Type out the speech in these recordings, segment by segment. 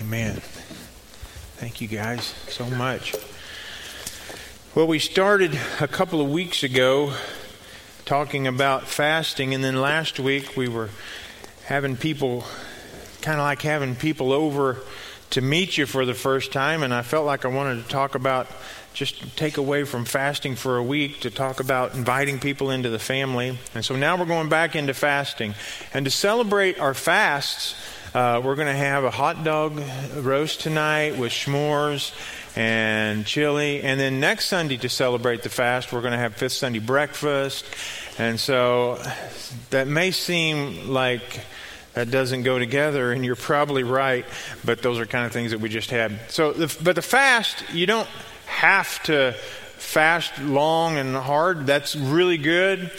Amen. Thank you guys so much. Well, we started a couple of weeks ago talking about fasting, and then last week we were having people, kind of like having people over to meet you for the first time, and I felt like I wanted to talk about just take away from fasting for a week to talk about inviting people into the family. And so now we're going back into fasting. And to celebrate our fasts, uh, we're going to have a hot dog roast tonight with s'mores and chili. And then next Sunday to celebrate the fast, we're going to have Fifth Sunday breakfast. And so that may seem like that doesn't go together, and you're probably right, but those are kind of things that we just had. So, the, but the fast, you don't have to fast long and hard. That's really good.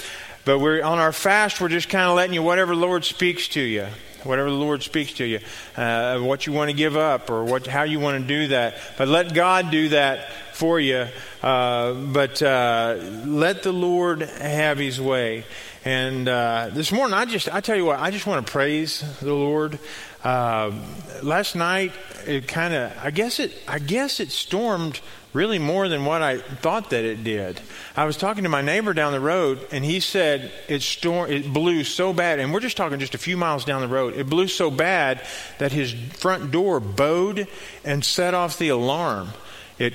But we're on our fast, we're just kind of letting you whatever Lord speaks to you whatever the Lord speaks to you, uh, what you want to give up or what, how you want to do that. But let God do that for you. Uh, but uh, let the Lord have His way. And uh, this morning, I just, I tell you what, I just want to praise the Lord. Uh, last night, it kind of, I guess it, I guess it stormed really more than what I thought that it did. I was talking to my neighbor down the road, and he said it storm it blew so bad, and we're just talking just a few miles down the road. It blew so bad that his front door bowed and set off the alarm. It,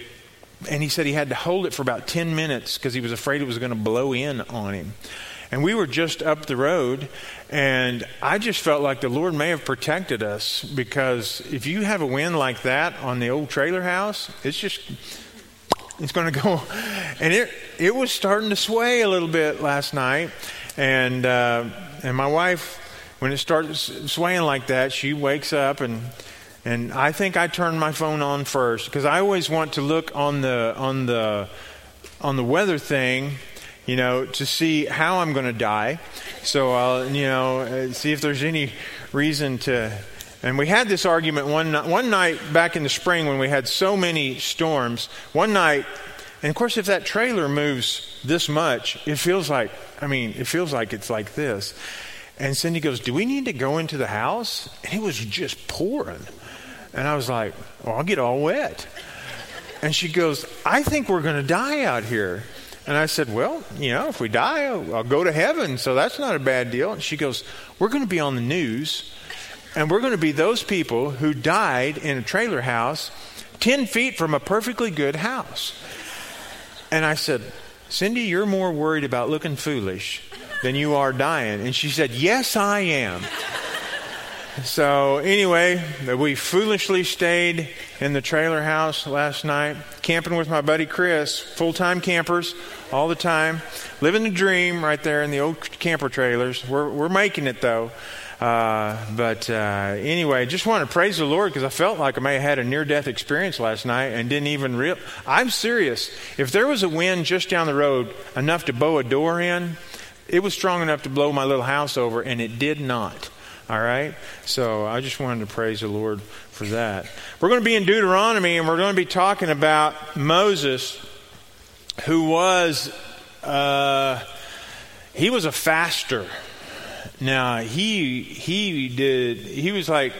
and he said he had to hold it for about ten minutes because he was afraid it was going to blow in on him. And we were just up the road, and I just felt like the Lord may have protected us because if you have a wind like that on the old trailer house, it's just it's going to go. And it, it was starting to sway a little bit last night. And, uh, and my wife, when it starts swaying like that, she wakes up and, and I think I turned my phone on first because I always want to look on the, on the, on the weather thing you know, to see how I'm going to die. So I'll, you know, uh, see if there's any reason to and we had this argument one, one night back in the spring when we had so many storms. One night, and of course, if that trailer moves this much, it feels like, I mean, it feels like it's like this. And Cindy goes, Do we need to go into the house? And it was just pouring. And I was like, Well, I'll get all wet. And she goes, I think we're going to die out here. And I said, Well, you know, if we die, I'll, I'll go to heaven, so that's not a bad deal. And she goes, We're going to be on the news and we're going to be those people who died in a trailer house 10 feet from a perfectly good house. And I said, Cindy, you're more worried about looking foolish than you are dying. And she said, Yes, I am. So, anyway, we foolishly stayed in the trailer house last night, camping with my buddy Chris, full time campers all the time, living the dream right there in the old camper trailers. We're, we're making it though. Uh, but uh, anyway, just want to praise the Lord because I felt like I may have had a near death experience last night and didn't even real. I'm serious. If there was a wind just down the road enough to bow a door in, it was strong enough to blow my little house over, and it did not. All right? So I just wanted to praise the Lord for that. We're going to be in Deuteronomy, and we're going to be talking about Moses, who was. Uh, he was a faster. Now he he did he was like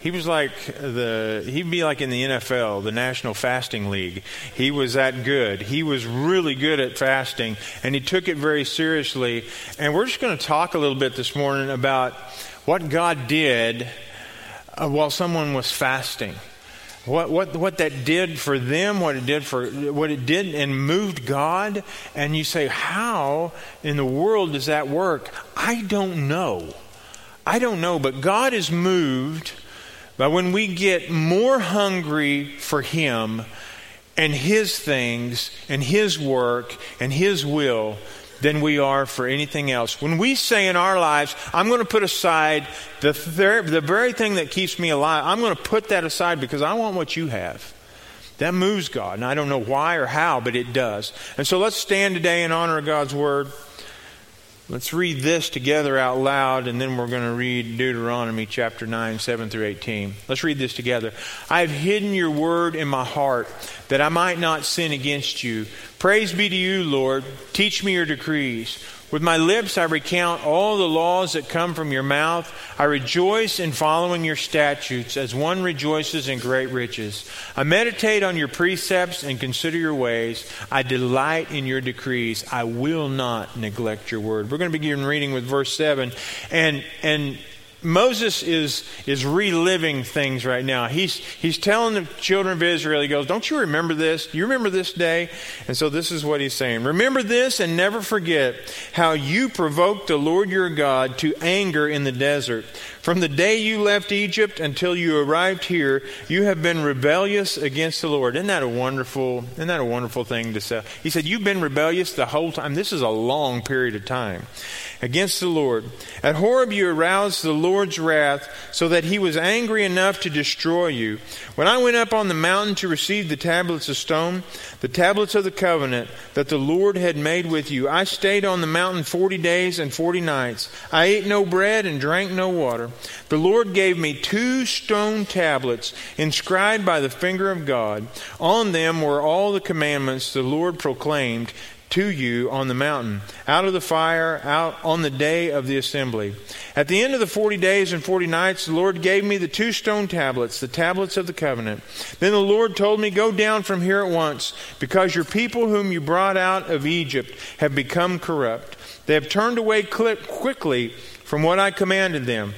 he was like the he'd be like in the NFL, the National Fasting League. He was that good. He was really good at fasting and he took it very seriously. And we're just going to talk a little bit this morning about what God did uh, while someone was fasting what, what, what that did for them, what it did for what it did and moved God, and you say, How in the world does that work? I don't know. I don't know, but God is moved by when we get more hungry for Him and His things and His work and His will than we are for anything else. When we say in our lives, I'm going to put aside the, the very thing that keeps me alive, I'm going to put that aside because I want what you have. That moves God. And I don't know why or how, but it does. And so let's stand today in honor of God's word. Let's read this together out loud, and then we're going to read Deuteronomy chapter 9, 7 through 18. Let's read this together. I have hidden your word in my heart that I might not sin against you. Praise be to you, Lord. Teach me your decrees. With my lips I recount all the laws that come from your mouth. I rejoice in following your statutes as one rejoices in great riches. I meditate on your precepts and consider your ways. I delight in your decrees. I will not neglect your word. We're going to begin reading with verse 7. And, and Moses is, is reliving things right now. He's, he's telling the children of Israel, he goes, Don't you remember this? You remember this day? And so this is what he's saying Remember this and never forget how you provoked the Lord your God to anger in the desert. From the day you left Egypt until you arrived here, you have been rebellious against the Lord. Isn't that a wonderful, isn't that a wonderful thing to say? He said, You've been rebellious the whole time. This is a long period of time against the Lord. At Horeb you aroused the Lord's wrath so that he was angry enough to destroy you. When I went up on the mountain to receive the tablets of stone, the tablets of the covenant that the Lord had made with you, I stayed on the mountain forty days and forty nights. I ate no bread and drank no water. The Lord gave me two stone tablets inscribed by the finger of God. On them were all the commandments the Lord proclaimed to you on the mountain, out of the fire, out on the day of the assembly. At the end of the forty days and forty nights, the Lord gave me the two stone tablets, the tablets of the covenant. Then the Lord told me, Go down from here at once, because your people whom you brought out of Egypt have become corrupt. They have turned away quickly from what I commanded them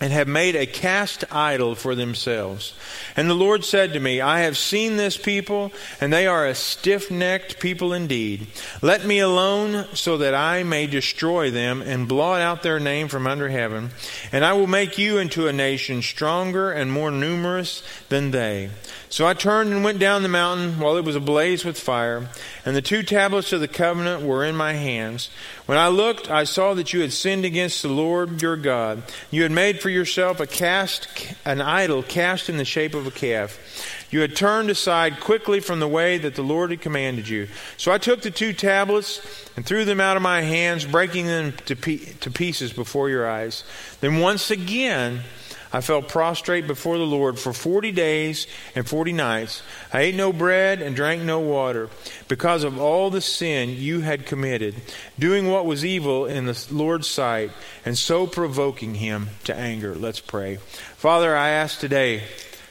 and have made a cast idol for themselves. And the Lord said to me, I have seen this people, and they are a stiff necked people indeed. Let me alone so that I may destroy them and blot out their name from under heaven. And I will make you into a nation stronger and more numerous than they. So I turned and went down the mountain while it was ablaze with fire, and the two tablets of the covenant were in my hands. When I looked, I saw that you had sinned against the Lord your God. You had made for yourself a cast, an idol cast in the shape of a calf. You had turned aside quickly from the way that the Lord had commanded you. So I took the two tablets and threw them out of my hands, breaking them to, to pieces before your eyes. Then once again, I fell prostrate before the Lord for 40 days and 40 nights. I ate no bread and drank no water because of all the sin you had committed, doing what was evil in the Lord's sight, and so provoking him to anger. Let's pray. Father, I ask today,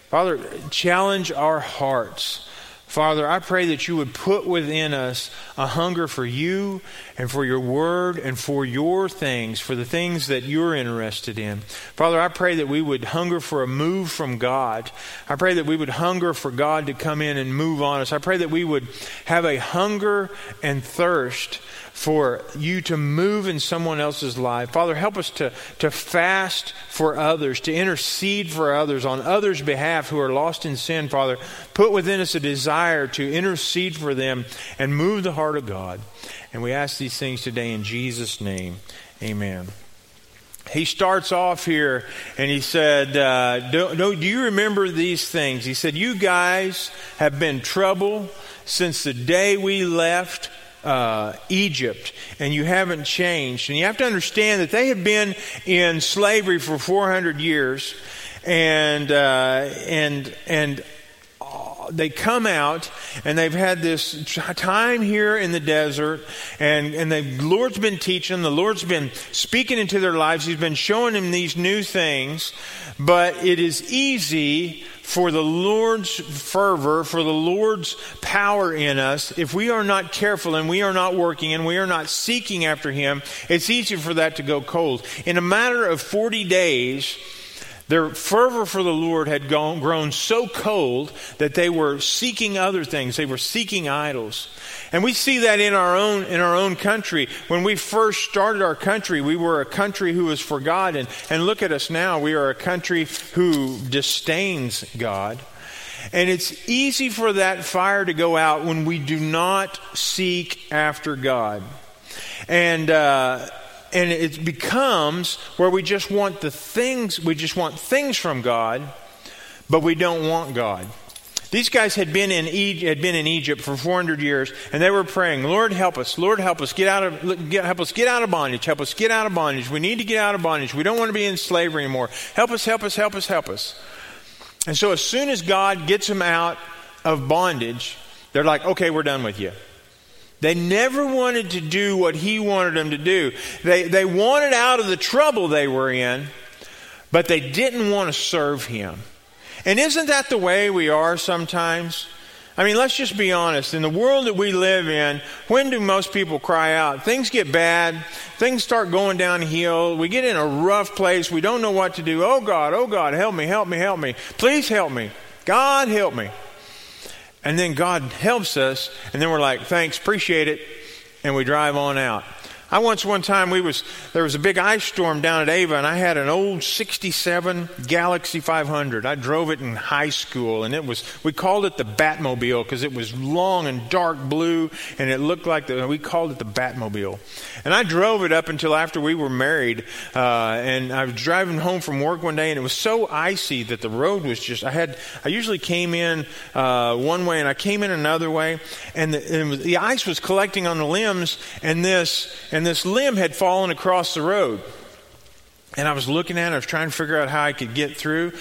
Father, challenge our hearts Father, I pray that you would put within us a hunger for you and for your word and for your things, for the things that you're interested in. Father, I pray that we would hunger for a move from God. I pray that we would hunger for God to come in and move on us. I pray that we would have a hunger and thirst for you to move in someone else's life. Father, help us to, to fast for others, to intercede for others on others' behalf who are lost in sin, Father. Put within us a desire to intercede for them and move the heart of God. And we ask these things today in Jesus' name. Amen he starts off here and he said, uh, do, do, do, you remember these things? He said, You guys have been trouble since the day we left uh, Egypt, and you haven't changed. And you have to understand that they had been in slavery for 400 years, and uh, and and they come out and they've had this time here in the desert and, and the Lord's been teaching. The Lord's been speaking into their lives. He's been showing them these new things. But it is easy for the Lord's fervor, for the Lord's power in us, if we are not careful and we are not working and we are not seeking after Him, it's easy for that to go cold. In a matter of 40 days, their fervor for the Lord had gone, grown so cold that they were seeking other things. They were seeking idols. And we see that in our own in our own country. When we first started our country, we were a country who was for God and, and look at us now. We are a country who disdains God. And it's easy for that fire to go out when we do not seek after God. And uh, and it becomes where we just want the things, we just want things from God, but we don't want God. These guys had been in Egypt, had been in Egypt for 400 years, and they were praying, "Lord, help us! Lord, help us get out of get, help us get out of bondage! Help us get out of bondage! We need to get out of bondage! We don't want to be in slavery anymore! Help us! Help us! Help us! Help us!" And so, as soon as God gets them out of bondage, they're like, "Okay, we're done with you." They never wanted to do what he wanted them to do. They, they wanted out of the trouble they were in, but they didn't want to serve him. And isn't that the way we are sometimes? I mean, let's just be honest. In the world that we live in, when do most people cry out? Things get bad. Things start going downhill. We get in a rough place. We don't know what to do. Oh God, oh God, help me, help me, help me. Please help me. God, help me. And then God helps us, and then we're like, thanks, appreciate it, and we drive on out. I once one time we was there was a big ice storm down at Ava and I had an old 67 Galaxie 500. I drove it in high school and it was we called it the Batmobile because it was long and dark blue and it looked like the we called it the Batmobile. And I drove it up until after we were married uh, and I was driving home from work one day and it was so icy that the road was just I had I usually came in uh, one way and I came in another way and the, the ice was collecting on the limbs and this this limb had fallen across the road. And I was looking at it, I was trying to figure out how I could get through.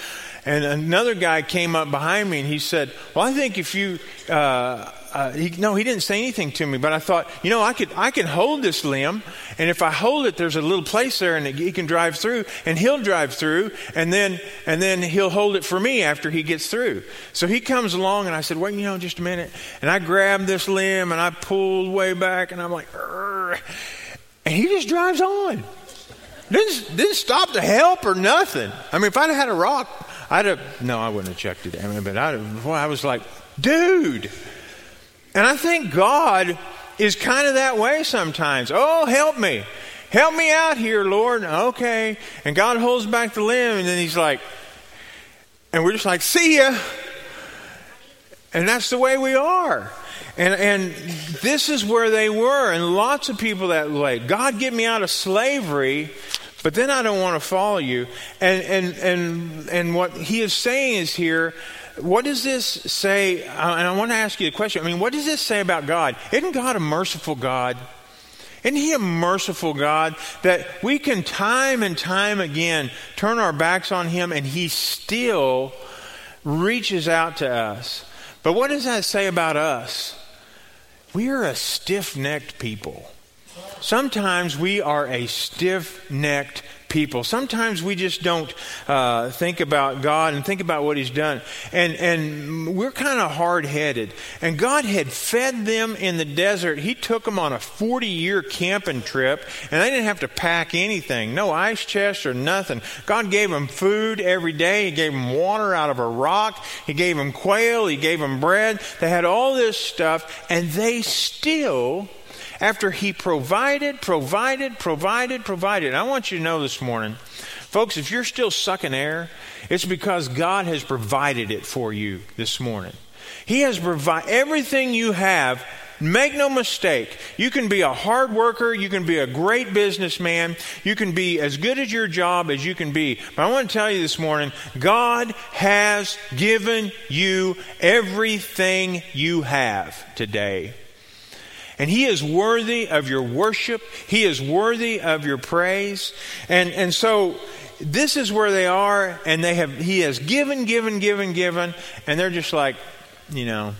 And another guy came up behind me and he said, Well, I think if you, uh, uh, he, no, he didn't say anything to me, but I thought, you know, I could, I can hold this limb, and if I hold it, there's a little place there, and he can drive through, and he'll drive through, and then, and then he'll hold it for me after he gets through. So he comes along, and I said, wait, you know, just a minute, and I grabbed this limb, and I pulled way back, and I'm like, Urgh. And he just drives on. Didn't, didn't stop to help or nothing. I mean, if I'd had a rock, I'd have, no, I wouldn't have checked it. I mean, but I'd well, I was like, dude. And I think God is kind of that way sometimes. Oh, help me. Help me out here, Lord. Okay. And God holds back the limb, and then he's like, and we're just like, see ya. And that's the way we are. And, and this is where they were, and lots of people that way. God, get me out of slavery, but then I don't want to follow you. And, and, and, and what he is saying is here, what does this say? Uh, and I want to ask you a question. I mean, what does this say about God? Isn't God a merciful God? Isn't He a merciful God that we can time and time again turn our backs on Him and He still reaches out to us? But what does that say about us? We are a stiff necked people. Sometimes we are a stiff necked people. Sometimes we just don't uh, think about God and think about what He's done. And, and we're kind of hard headed. And God had fed them in the desert. He took them on a 40 year camping trip, and they didn't have to pack anything no ice chest or nothing. God gave them food every day. He gave them water out of a rock. He gave them quail. He gave them bread. They had all this stuff, and they still after he provided, provided, provided, provided. I want you to know this morning, folks, if you're still sucking air, it's because God has provided it for you this morning. He has provided everything you have. Make no mistake. You can be a hard worker. You can be a great businessman. You can be as good at your job as you can be. But I want to tell you this morning God has given you everything you have today. And He is worthy of your worship. He is worthy of your praise. And, and so this is where they are, and they have, He has given, given, given, given, and they're just like, you know,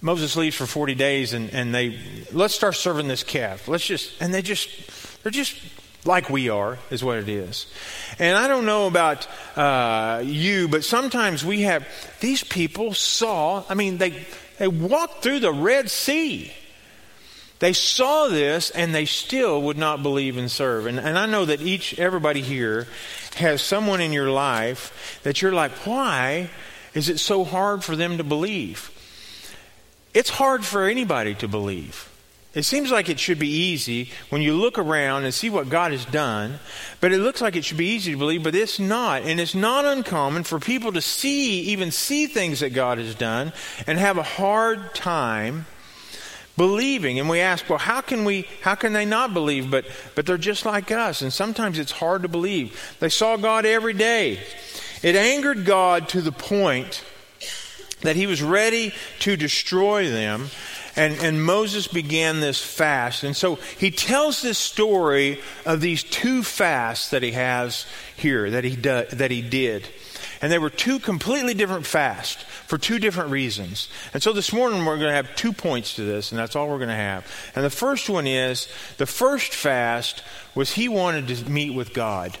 Moses leaves for 40 days and, and they, let's start serving this calf. Let's just, and they just, they're just like we are, is what it is. And I don't know about uh, you, but sometimes we have, these people saw, I mean, they, they walked through the Red Sea. They saw this and they still would not believe and serve. And, and I know that each, everybody here has someone in your life that you're like, why is it so hard for them to believe? It's hard for anybody to believe. It seems like it should be easy when you look around and see what God has done, but it looks like it should be easy to believe, but it's not. And it's not uncommon for people to see, even see things that God has done, and have a hard time believing. And we ask, well, how can we, how can they not believe? But, but they're just like us, and sometimes it's hard to believe. They saw God every day. It angered God to the point that he was ready to destroy them and, and Moses began this fast. And so he tells this story of these two fasts that he has here, that he, do, that he did. And they were two completely different fasts for two different reasons. And so this morning we're going to have two points to this, and that's all we're going to have. And the first one is the first fast was he wanted to meet with God.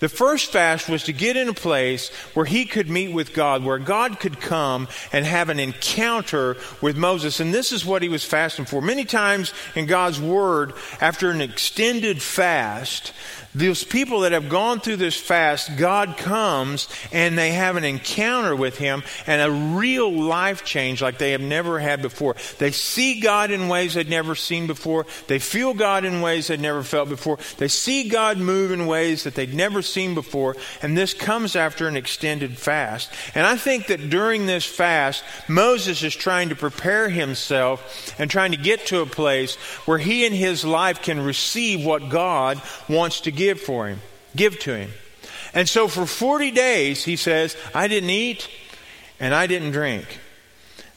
The first fast was to get in a place where he could meet with God, where God could come and have an encounter with Moses. And this is what he was fasting for. Many times in God's Word, after an extended fast, those people that have gone through this fast, God comes and they have an encounter with Him and a real life change like they have never had before. They see God in ways they'd never seen before. They feel God in ways they'd never felt before. They see God move in ways that they'd never seen before. And this comes after an extended fast. And I think that during this fast, Moses is trying to prepare himself and trying to get to a place where he and his life can receive what God wants to give give for him, give to him. And so for 40 days, he says, I didn't eat and I didn't drink.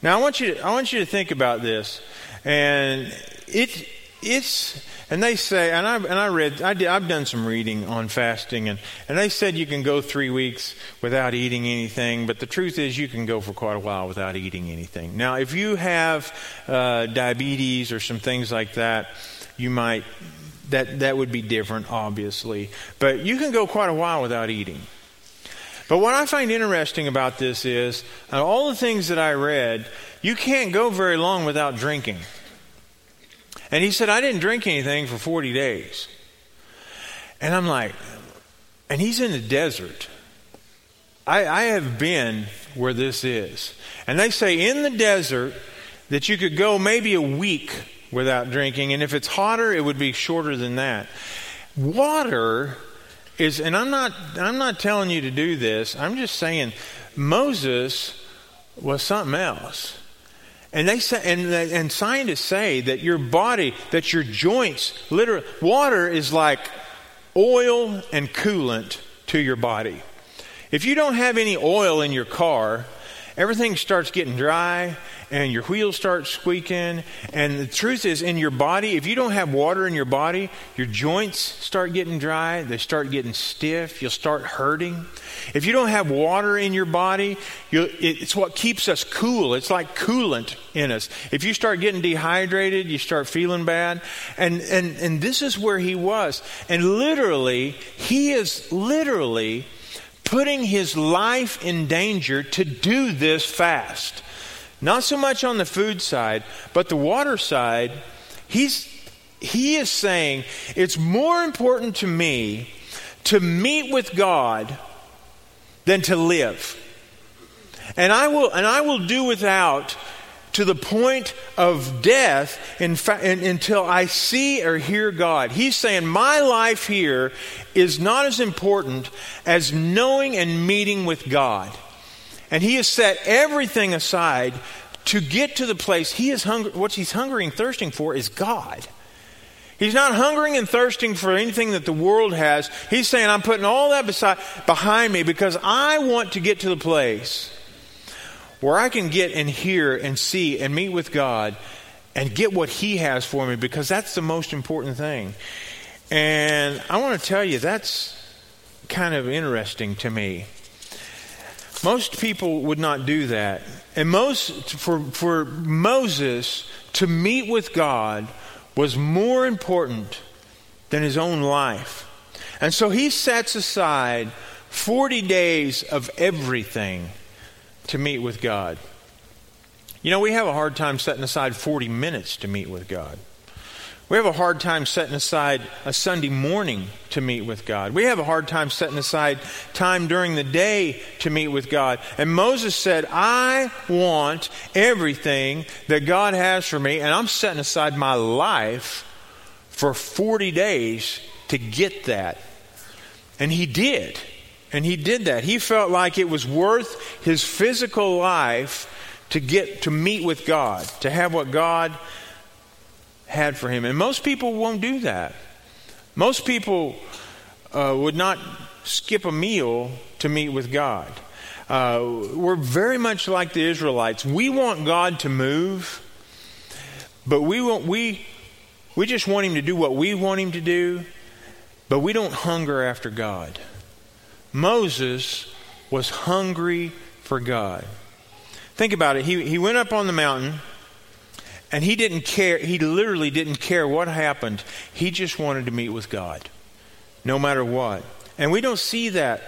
Now I want you to, I want you to think about this. And it, it's, and they say, and I, and I read, I did, I've done some reading on fasting, and, and they said you can go three weeks without eating anything, but the truth is you can go for quite a while without eating anything. Now, if you have uh, diabetes or some things like that, you might that, that would be different, obviously. But you can go quite a while without eating. But what I find interesting about this is, uh, all the things that I read, you can't go very long without drinking. And he said, I didn't drink anything for 40 days. And I'm like, and he's in the desert. I, I have been where this is. And they say in the desert that you could go maybe a week without drinking. And if it's hotter, it would be shorter than that. Water is, and I'm not, I'm not telling you to do this. I'm just saying Moses was something else. And they say, and, and scientists say that your body, that your joints, literally, water is like oil and coolant to your body. If you don't have any oil in your car, everything starts getting dry and your wheels start squeaking. And the truth is, in your body, if you don't have water in your body, your joints start getting dry, they start getting stiff, you'll start hurting. If you don't have water in your body, it's what keeps us cool. It's like coolant in us. If you start getting dehydrated, you start feeling bad. And, and, and this is where he was. And literally, he is literally putting his life in danger to do this fast. Not so much on the food side, but the water side, he's, he is saying it's more important to me to meet with God than to live. And I will, and I will do without to the point of death fa- until I see or hear God. He's saying, My life here is not as important as knowing and meeting with God. And he has set everything aside to get to the place he is hungry, what he's hungering and thirsting for is God. He's not hungering and thirsting for anything that the world has. He's saying, I'm putting all that beside, behind me because I want to get to the place where I can get and hear and see and meet with God and get what He has for me because that's the most important thing. And I want to tell you, that's kind of interesting to me. Most people would not do that. And most, for, for Moses to meet with God was more important than his own life. And so he sets aside 40 days of everything to meet with God. You know, we have a hard time setting aside 40 minutes to meet with God. We have a hard time setting aside a Sunday morning to meet with God. We have a hard time setting aside time during the day to meet with God. And Moses said, I want everything that God has for me, and I'm setting aside my life for 40 days to get that. And he did. And he did that. He felt like it was worth his physical life to get to meet with God, to have what God had for him. And most people won't do that. Most people uh, would not skip a meal to meet with God. Uh, we're very much like the Israelites. We want God to move, but we want we we just want Him to do what we want Him to do, but we don't hunger after God. Moses was hungry for God. Think about it. He, he went up on the mountain and he didn't care. He literally didn't care what happened. He just wanted to meet with God, no matter what. And we don't see that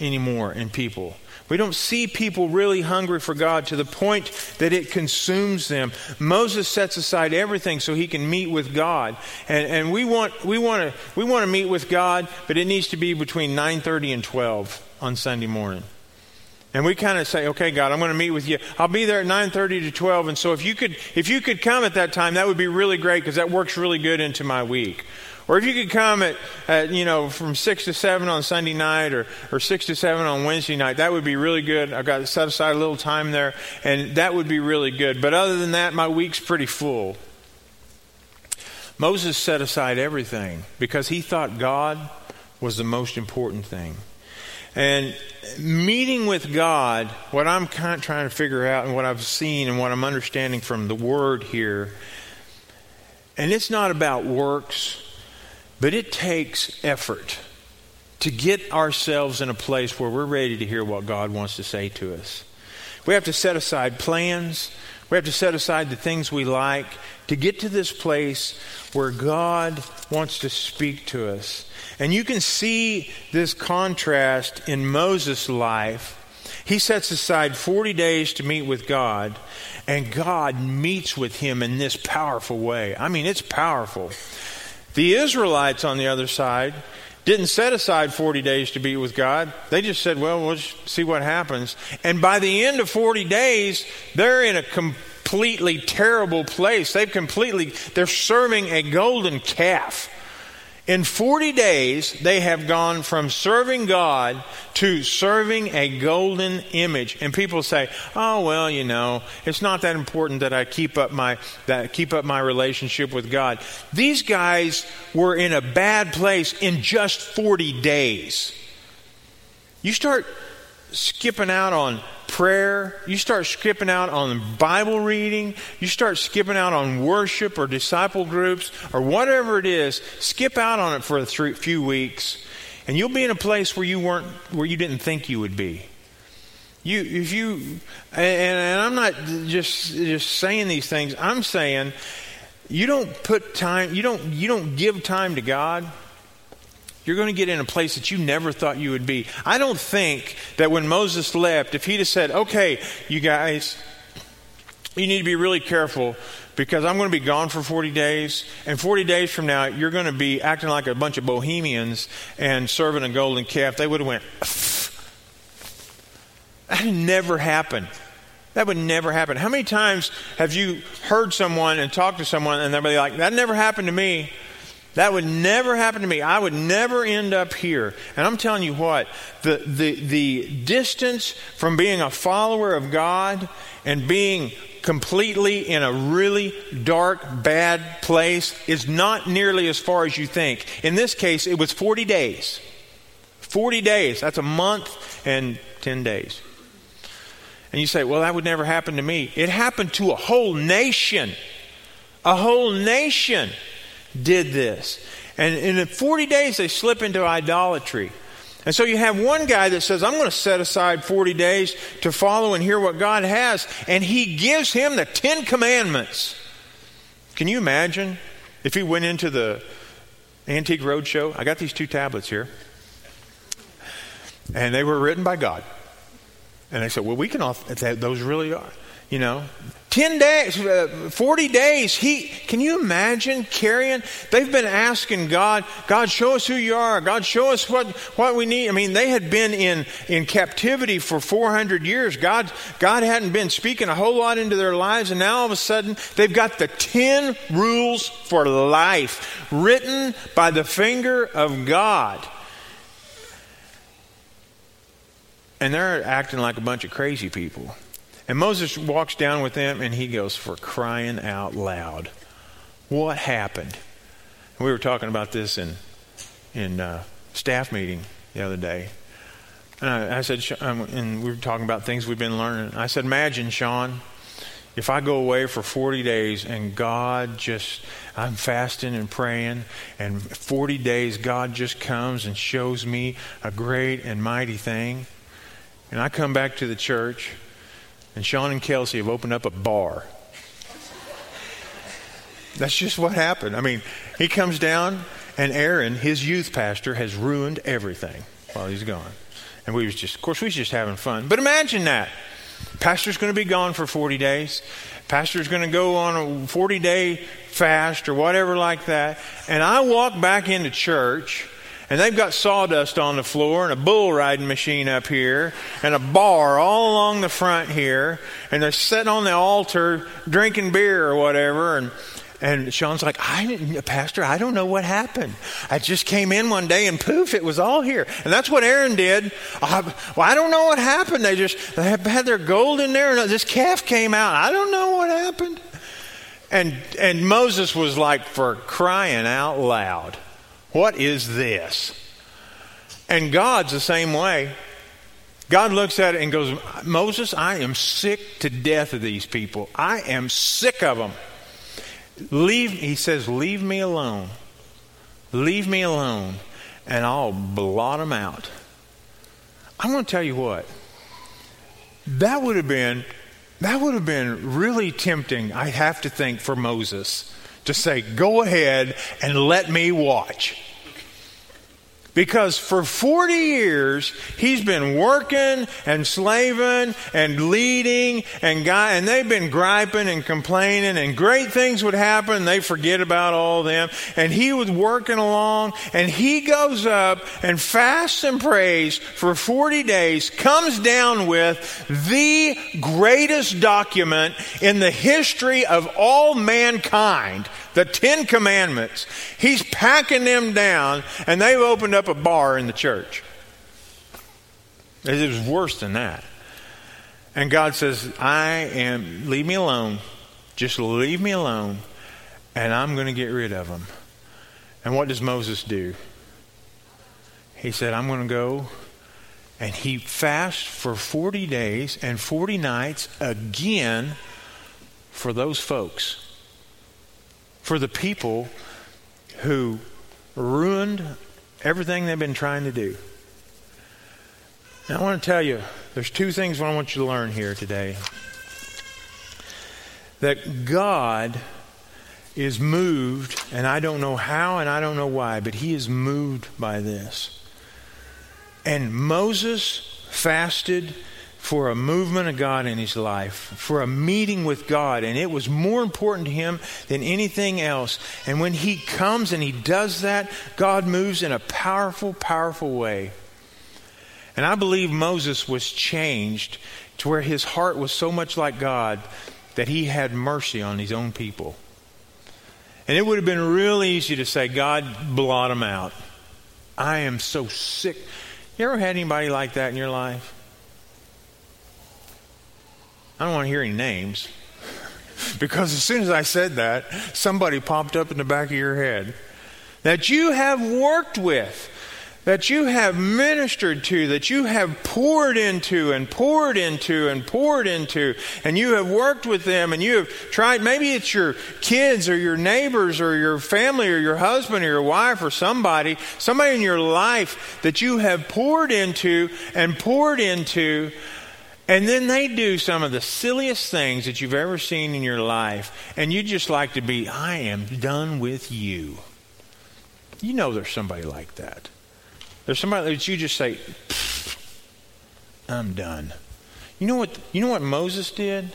anymore in people. We don't see people really hungry for God to the point that it consumes them. Moses sets aside everything so he can meet with God. And, and we want, we want to, we want to meet with God, but it needs to be between 9.30 and 12 on Sunday morning. And we kind of say, okay, God, I'm going to meet with you. I'll be there at 9:30 to 12. And so if you could, if you could come at that time, that would be really great because that works really good into my week. Or if you could come at, at, you know, from 6 to 7 on Sunday night or, or 6 to 7 on Wednesday night, that would be really good. I've got to set aside a little time there, and that would be really good. But other than that, my week's pretty full. Moses set aside everything because he thought God was the most important thing. And meeting with God, what I'm kind of trying to figure out and what I've seen and what I'm understanding from the Word here, and it's not about works, but it takes effort to get ourselves in a place where we're ready to hear what God wants to say to us. We have to set aside plans. We have to set aside the things we like to get to this place where God wants to speak to us. And you can see this contrast in Moses' life. He sets aside 40 days to meet with God, and God meets with him in this powerful way. I mean, it's powerful. The Israelites, on the other side, didn't set aside 40 days to be with God. They just said, well, we'll see what happens. And by the end of 40 days, they're in a completely terrible place. They've completely, they're serving a golden calf. In 40 days, they have gone from serving God to serving a golden image. And people say, "Oh well, you know, it's not that important that I keep up my that keep up my relationship with God." These guys were in a bad place in just 40 days. You start skipping out on prayer, you start skipping out on Bible reading, you start skipping out on worship or disciple groups or whatever it is, skip out on it for a few weeks, and you'll be in a place where you weren't, where you didn't think you would be. You, if you, and, and I'm not just just saying these things. I'm saying you don't put time, you don't you don't give time to God you're going to get in a place that you never thought you would be. I don't think that when Moses left, if he'd have said, okay, you guys, you need to be really careful because I'm going to be gone for 40 days, and 40 days from now, you're going to be acting like a bunch of bohemians and serving a golden calf. They would have went, that never happened. That would never happen. How many times have you heard someone and talked to someone and they'll be like, that never happened to me? That would never happen to me. I would never end up here. And I'm telling you what, the, the, the distance from being a follower of God and being completely in a really dark, bad place is not nearly as far as you think. In this case, it was 40 days. 40 days. That's a month and 10 days. And you say, well, that would never happen to me. It happened to a whole nation. A whole nation did this. And in 40 days, they slip into idolatry. And so you have one guy that says, I'm going to set aside 40 days to follow and hear what God has. And he gives him the Ten Commandments. Can you imagine if he went into the Antique Roadshow? I got these two tablets here. And they were written by God. And they said, well, we can, all, those really are. You know, 10 days, uh, 40 days. He, can you imagine carrying? They've been asking God, God, show us who you are. God, show us what, what we need. I mean, they had been in, in captivity for 400 years. God, God hadn't been speaking a whole lot into their lives. And now all of a sudden, they've got the 10 rules for life written by the finger of God. And they're acting like a bunch of crazy people. And Moses walks down with them and he goes, For crying out loud. What happened? And we were talking about this in, in uh, staff meeting the other day. And I, I said, um, and we were talking about things we've been learning. I said, Imagine, Sean, if I go away for 40 days and God just, I'm fasting and praying, and 40 days God just comes and shows me a great and mighty thing. And I come back to the church, and Sean and Kelsey have opened up a bar. That's just what happened. I mean, he comes down, and Aaron, his youth pastor, has ruined everything while he's gone. And we was just, of course, we was just having fun. But imagine that. Pastor's going to be gone for 40 days. Pastor's going to go on a 40 day fast or whatever like that. And I walk back into church and they've got sawdust on the floor and a bull riding machine up here and a bar all along the front here. And they're sitting on the altar drinking beer or whatever. And and Sean's like, I, didn't, Pastor, I don't know what happened. I just came in one day and poof, it was all here. And that's what Aaron did. I, well, I don't know what happened. They just they had their gold in there and this calf came out. I don't know what happened. And, and Moses was like, for crying out loud, what is this? And God's the same way. God looks at it and goes, Moses, I am sick to death of these people. I am sick of them. Leave, he says, leave me alone. Leave me alone, and I'll blot them out. I'm going to tell you what. That would have been that would have been really tempting, I have to think, for Moses to say, Go ahead and let me watch. Because for 40 years, he's been working and slaving and leading and guy, and they've been griping and complaining and great things would happen they forget about all them. And he was working along and he goes up and fasts and prays for 40 days, comes down with the greatest document in the history of all mankind the Ten Commandments. He's packing them down, and they've opened up a bar in the church. It was worse than that. And God says, I am, leave me alone. Just leave me alone, and I'm going to get rid of them. And what does Moses do? He said, I'm going to go. And he fasts for 40 days and 40 nights again for those folks for the people who ruined everything they've been trying to do. Now, I want to tell you, there's two things I want you to learn here today. That God is moved, and I don't know how and I don't know why, but he is moved by this. And Moses fasted for a movement of God in his life, for a meeting with God. And it was more important to him than anything else. And when he comes and he does that, God moves in a powerful, powerful way. And I believe Moses was changed to where his heart was so much like God that he had mercy on his own people. And it would have been real easy to say, God, blot them out. I am so sick. You ever had anybody like that in your life? I don't want to hear any names. because as soon as I said that, somebody popped up in the back of your head that you have worked with, that you have ministered to, that you have poured into and poured into and poured into, and you have worked with them and you have tried, maybe it's your kids or your neighbors or your family or your husband or your wife or somebody, somebody in your life that you have poured into and poured into and then they do some of the silliest things that you've ever seen in your life, and you just like to be, I am done with you. You know there's somebody like that. There's somebody that you just say, I'm done. You know what you know what Moses did?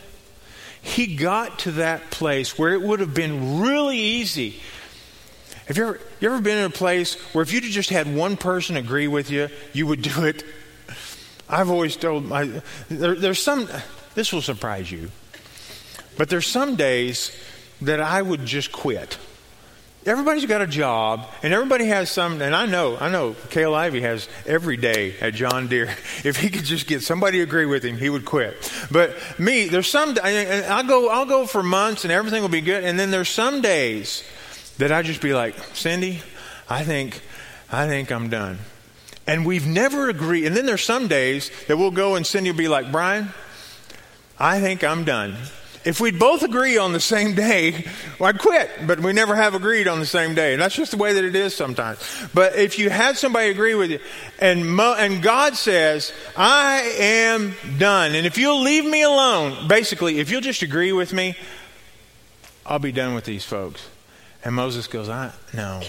He got to that place where it would have been really easy. Have you ever, you ever been in a place where if you just had one person agree with you, you would do it I've always told my, there, there's some, this will surprise you, but there's some days that I would just quit. Everybody's got a job, and everybody has some. And I know, I know, Cale Ivy has every day at John Deere. If he could just get somebody to agree with him, he would quit. But me, there's some. I'll go, I'll go for months, and everything will be good. And then there's some days that I just be like, Cindy, I think, I think I'm done. And we've never agreed. And then there's some days that we'll go and Cindy will be like, Brian, I think I'm done. if we'd both agree on the same day, well, I'd quit, but we never have agreed on the same day. And that's just the way that it is sometimes. But if you had somebody agree with you, and, Mo, and God says, I am done. And if you'll leave me alone, basically, if you'll just agree with me, I'll be done with these folks. And Moses goes, I, no,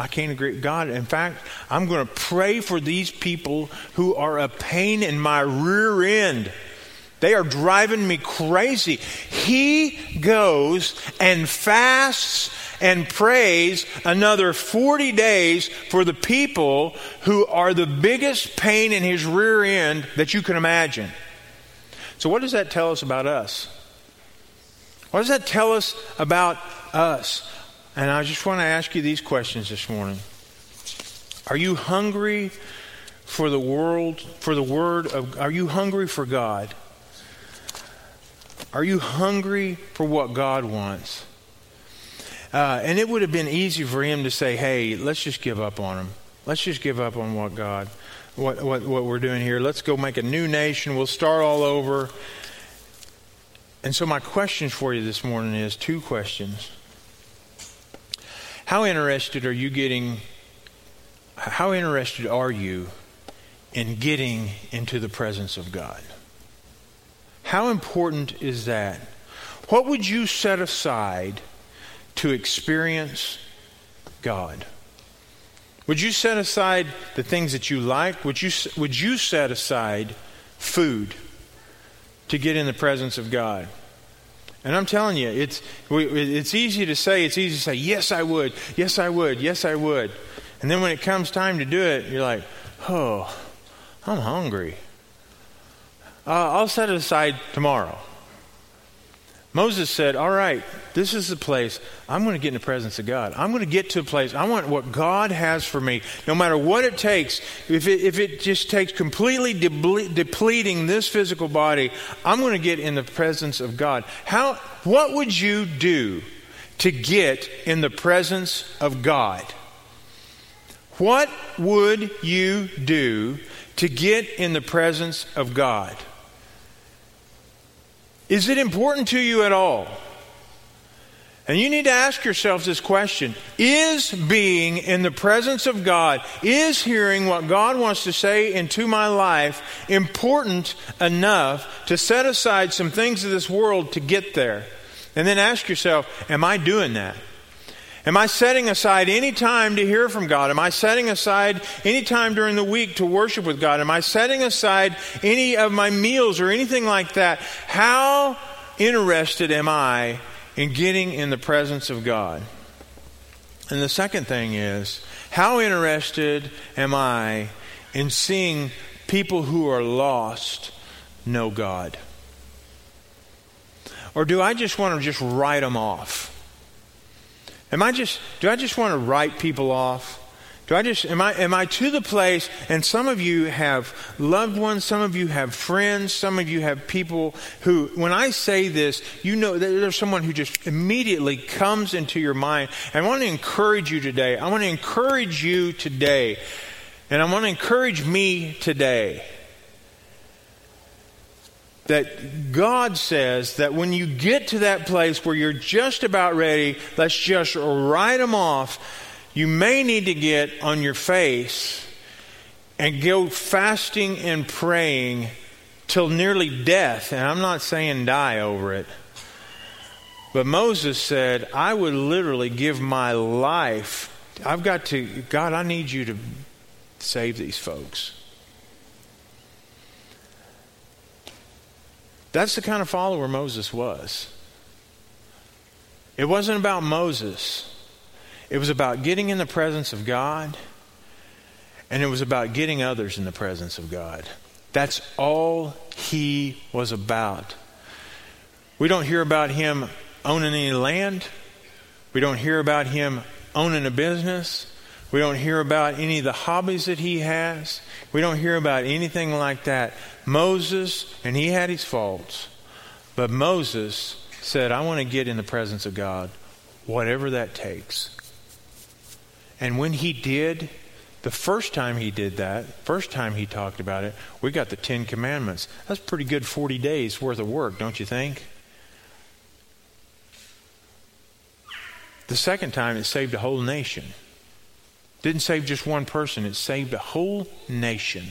I can't agree. God, in fact, I'm going to pray for these people who are a pain in my rear end. They are driving me crazy. He goes and fasts and prays another 40 days for the people who are the biggest pain in his rear end that you can imagine. So, what does that tell us about us? What does that tell us about us? And I just want to ask you these questions this morning. Are you hungry for the world, for the word of are you hungry for God? Are you hungry for what God wants? Uh, and it would have been easy for him to say, hey, let's just give up on him. Let's just give up on what God, what, what, what we're doing here. Let's go make a new nation. We'll start all over. And so, my question for you this morning is two questions. How interested are you getting, how interested are you in getting into the presence of God? How important is that? What would you set aside to experience God? Would you set aside the things that you like? Would you, would you set aside food to get in the presence of God? And I'm telling you, it's, it's easy to say, it's easy to say, yes, I would, yes, I would, yes, I would. And then when it comes time to do it, you're like, oh, I'm hungry. Uh, I'll set it aside tomorrow. Moses said, All right, this is the place. I'm going to get in the presence of God. I'm going to get to a place. I want what God has for me, no matter what it takes. If it, if it just takes completely deble- depleting this physical body, I'm going to get in the presence of God. How, what would you do to get in the presence of God? What would you do to get in the presence of God? Is it important to you at all? And you need to ask yourself this question Is being in the presence of God, is hearing what God wants to say into my life important enough to set aside some things of this world to get there? And then ask yourself, Am I doing that? Am I setting aside any time to hear from God? Am I setting aside any time during the week to worship with God? Am I setting aside any of my meals or anything like that? How interested am I in getting in the presence of God? And the second thing is, how interested am I in seeing people who are lost know God? Or do I just want to just write them off? Am I just, do I just want to write people off? Do I just, am I, am I to the place, and some of you have loved ones, some of you have friends, some of you have people who, when I say this, you know there's someone who just immediately comes into your mind. And I want to encourage you today. I want to encourage you today. And I want to encourage me today that God says that when you get to that place where you're just about ready, let's just write them off, you may need to get on your face and go fasting and praying till nearly death. And I'm not saying die over it. But Moses said, I would literally give my life. I've got to, God, I need you to save these folks. That's the kind of follower Moses was. It wasn't about Moses, it was about getting in the presence of God, and it was about getting others in the presence of God. That's all he was about. We don't hear about him owning any land. We don't hear about him owning a business. We don't hear about any of the hobbies that he has. We don't hear about anything like that. Moses, and he had his faults, but Moses said, I want to get in the presence of God, whatever that takes. And when he did, the first time he did that, first time he talked about it, we got the Ten Commandments. That's pretty good 40 days worth of work, don't you think? The second time, it saved a whole nation. Didn't save just one person, it saved a whole nation.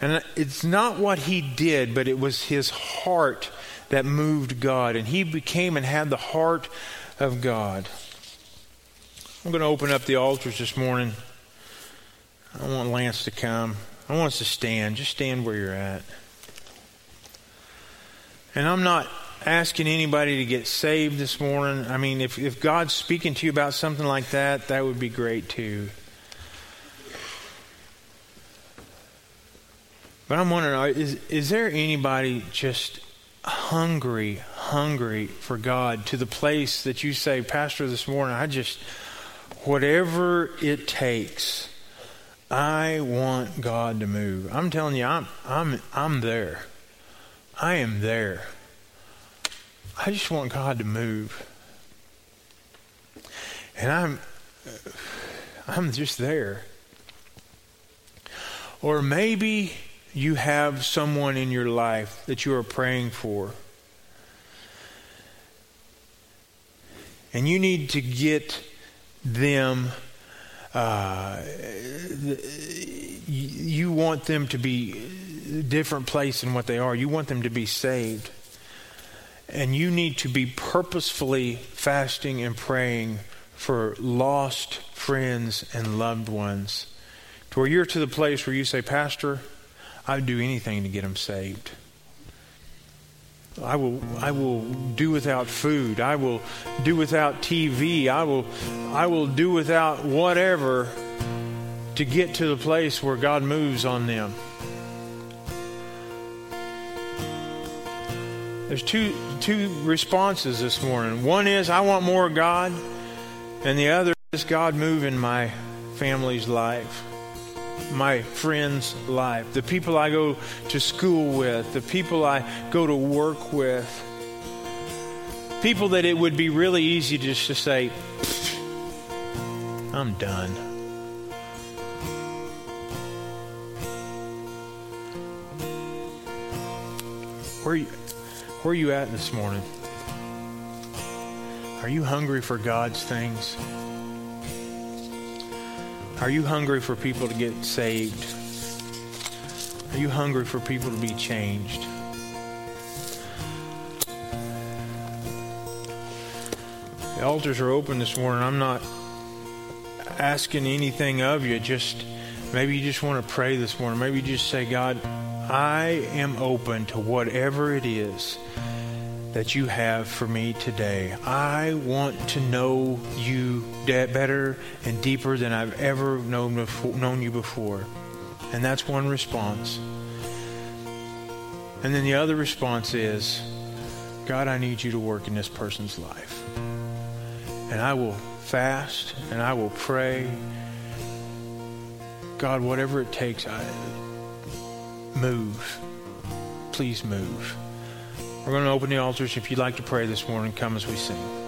And it's not what he did, but it was his heart that moved God. And he became and had the heart of God. I'm going to open up the altars this morning. I want Lance to come. I want us to stand. Just stand where you're at. And I'm not asking anybody to get saved this morning. I mean, if, if God's speaking to you about something like that, that would be great too. But I'm wondering is, is there anybody just hungry, hungry for God to the place that you say, Pastor, this morning, I just, whatever it takes, I want God to move. I'm telling you, I'm, I'm, I'm there. I am there. I just want God to move. And I'm I'm just there. Or maybe you have someone in your life that you are praying for. And you need to get them uh, you want them to be a different place than what they are. You want them to be saved. And you need to be purposefully fasting and praying for lost friends and loved ones. To where you're to the place where you say, Pastor, I'd do anything to get them saved. I will I will do without food. I will do without TV. I will I will do without whatever to get to the place where God moves on them. There's two two responses this morning. One is I want more of God, and the other is God move in my family's life, my friends' life, the people I go to school with, the people I go to work with. People that it would be really easy just to say, I'm done. Where you? Where are you at this morning? Are you hungry for God's things? Are you hungry for people to get saved? Are you hungry for people to be changed? The altars are open this morning. I'm not asking anything of you. Just maybe you just want to pray this morning. Maybe you just say, God, I am open to whatever it is that you have for me today. I want to know you better and deeper than I've ever known, before, known you before. And that's one response. And then the other response is, God, I need you to work in this person's life. And I will fast and I will pray. God, whatever it takes, I move. Please move. We're going to open the altars. If you'd like to pray this morning, come as we sing.